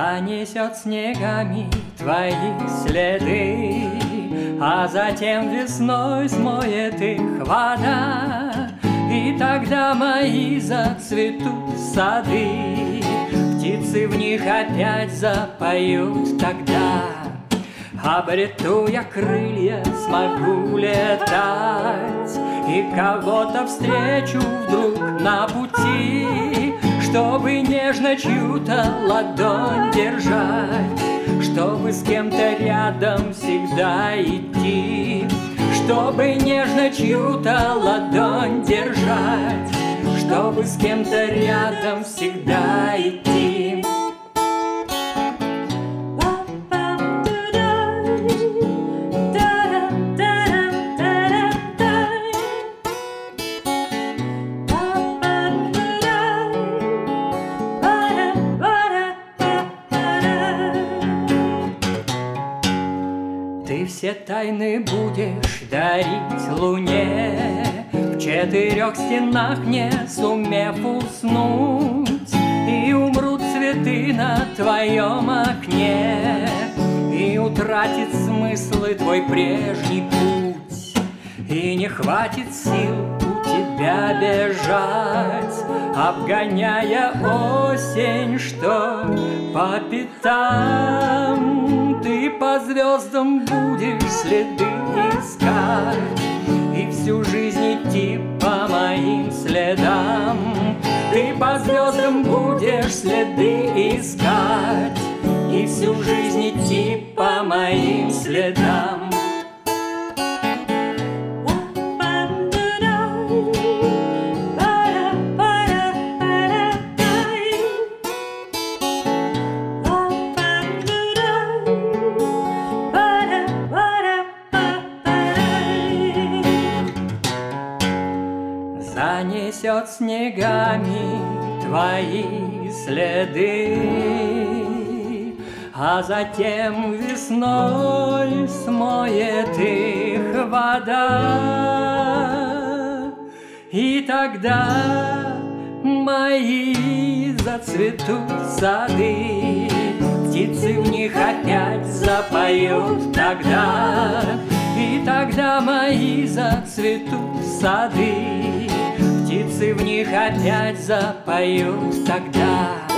Занесет снегами твои следы, А затем весной смоет их вода, И тогда мои зацветут сады, Птицы в них опять запоют тогда. Обрету я крылья, смогу летать, И кого-то встречу вдруг на пути, Чтобы нежно чью-то ладонь держать, Чтобы с кем-то рядом всегда идти, Чтобы нежно чью-то ладонь держать, Чтобы с кем-то рядом всегда идти. Ты все тайны будешь дарить луне. В четырех стенах не сумев уснуть И умрут цветы на твоем окне И утратит смыслы твой прежний путь. И не хватит сил у тебя бежать Обгоняя осень, что по пятам звездам будешь следы искать И всю жизнь идти по моим следам. Ты по звездам будешь следы искать И всю жизнь идти по моим следам Занесет снегами твои следы, А затем весной смоет их вода. И тогда мои зацветут сады, Птицы в них опять запоют тогда, И тогда мои зацветут сады, Птицы в них опять запоют тогда.